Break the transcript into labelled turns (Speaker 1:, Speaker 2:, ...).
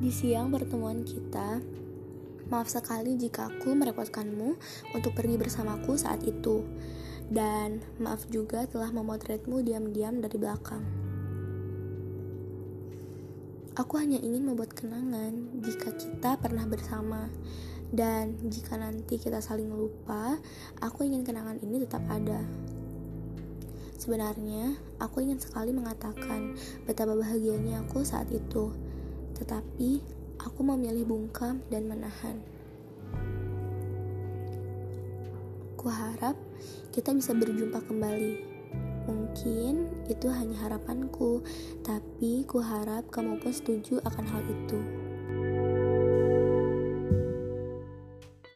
Speaker 1: Di siang pertemuan kita, maaf sekali jika aku merepotkanmu untuk pergi bersamaku saat itu. Dan maaf juga telah memotretmu diam-diam dari belakang. Aku hanya ingin membuat kenangan jika kita pernah bersama. Dan jika nanti kita saling lupa, aku ingin kenangan ini tetap ada. Sebenarnya, aku ingin sekali mengatakan betapa bahagianya aku saat itu. Tetapi, aku memilih bungkam dan menahan. Kuharap kita bisa berjumpa kembali. Mungkin itu hanya harapanku, tapi kuharap kamu pun setuju akan hal itu.